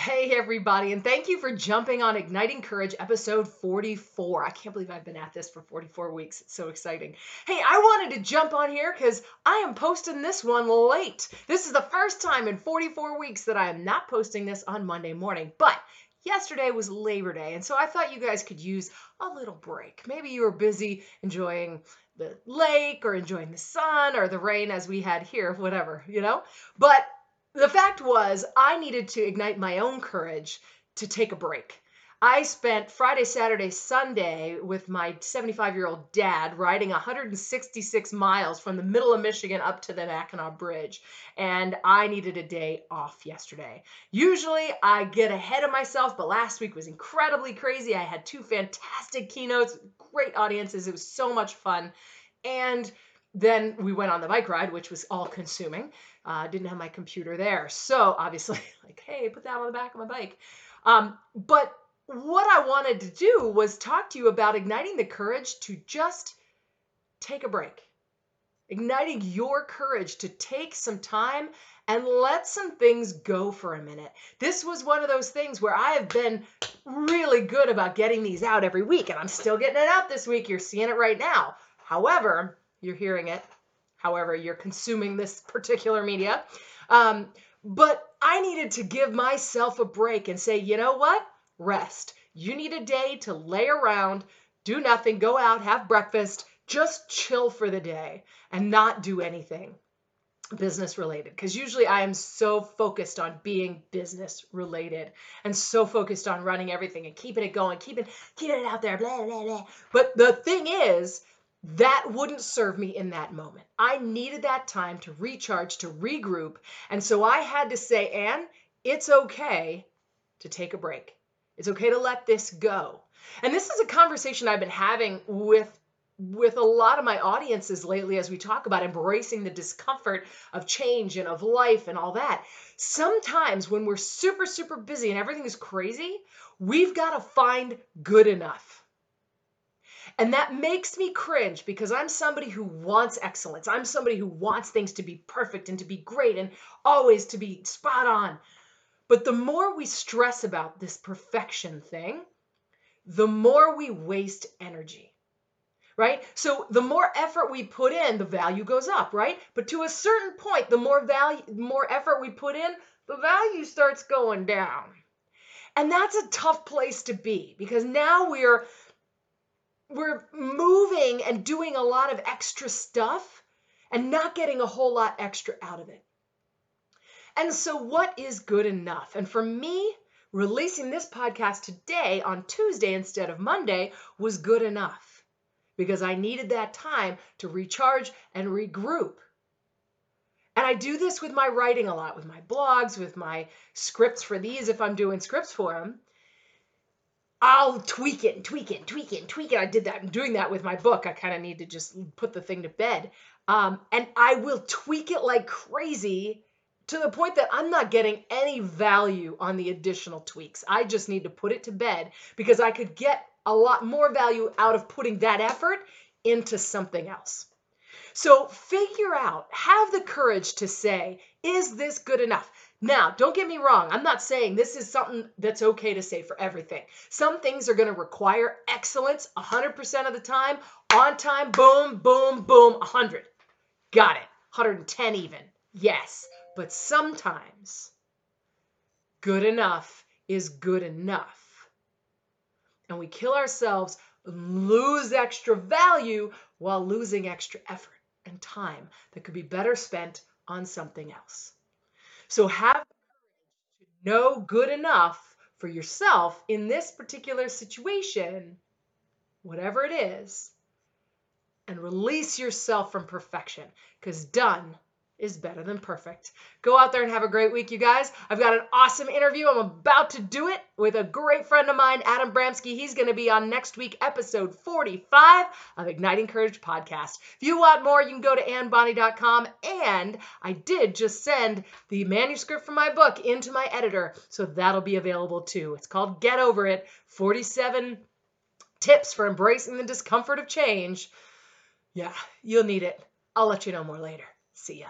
Hey, everybody, and thank you for jumping on Igniting Courage episode 44. I can't believe I've been at this for 44 weeks. It's so exciting. Hey, I wanted to jump on here because I am posting this one late. This is the first time in 44 weeks that I am not posting this on Monday morning, but yesterday was Labor Day, and so I thought you guys could use a little break. Maybe you were busy enjoying the lake or enjoying the sun or the rain as we had here, whatever, you know? But the fact was, I needed to ignite my own courage to take a break. I spent Friday, Saturday, Sunday with my 75 year old dad riding 166 miles from the middle of Michigan up to the Mackinac Bridge. And I needed a day off yesterday. Usually I get ahead of myself, but last week was incredibly crazy. I had two fantastic keynotes, great audiences. It was so much fun. And then we went on the bike ride, which was all consuming. Uh, didn't have my computer there. So obviously, like, hey, put that on the back of my bike. Um, but what I wanted to do was talk to you about igniting the courage to just take a break. Igniting your courage to take some time and let some things go for a minute. This was one of those things where I have been really good about getting these out every week, and I'm still getting it out this week. You're seeing it right now. However, you're hearing it however you're consuming this particular media. Um, but I needed to give myself a break and say, you know what? Rest. You need a day to lay around, do nothing, go out, have breakfast, just chill for the day and not do anything business related because usually I am so focused on being business related and so focused on running everything and keeping it going, keeping keeping it out there, blah blah blah. But the thing is, that wouldn't serve me in that moment. I needed that time to recharge, to regroup. And so I had to say, Anne, it's okay to take a break. It's okay to let this go. And this is a conversation I've been having with with a lot of my audiences lately as we talk about embracing the discomfort of change and of life and all that. Sometimes when we're super super busy and everything is crazy, we've got to find good enough and that makes me cringe because I'm somebody who wants excellence. I'm somebody who wants things to be perfect and to be great and always to be spot on. But the more we stress about this perfection thing, the more we waste energy. Right? So the more effort we put in, the value goes up, right? But to a certain point, the more value more effort we put in, the value starts going down. And that's a tough place to be because now we're we're moving and doing a lot of extra stuff and not getting a whole lot extra out of it. And so, what is good enough? And for me, releasing this podcast today on Tuesday instead of Monday was good enough because I needed that time to recharge and regroup. And I do this with my writing a lot, with my blogs, with my scripts for these if I'm doing scripts for them. I'll tweak it and tweak it and tweak it and tweak it. I did that. I'm doing that with my book. I kind of need to just put the thing to bed. Um, and I will tweak it like crazy to the point that I'm not getting any value on the additional tweaks. I just need to put it to bed because I could get a lot more value out of putting that effort into something else. So figure out, have the courage to say, is this good enough? Now, don't get me wrong. I'm not saying this is something that's okay to say for everything. Some things are going to require excellence 100% of the time, on time, boom, boom, boom, 100. Got it. 110 even. Yes. But sometimes good enough is good enough. And we kill ourselves, lose extra value while losing extra effort and time that could be better spent on something else. So have the courage to know good enough for yourself in this particular situation, whatever it is, and release yourself from perfection because done is better than perfect. Go out there and have a great week, you guys. I've got an awesome interview. I'm about to do it with a great friend of mine, Adam Bramsky. He's going to be on next week, episode 45 of Igniting Courage podcast. If you want more, you can go to annebonney.com. And I did just send the manuscript for my book into my editor, so that'll be available too. It's called Get Over It 47 Tips for Embracing the Discomfort of Change. Yeah, you'll need it. I'll let you know more later. See ya.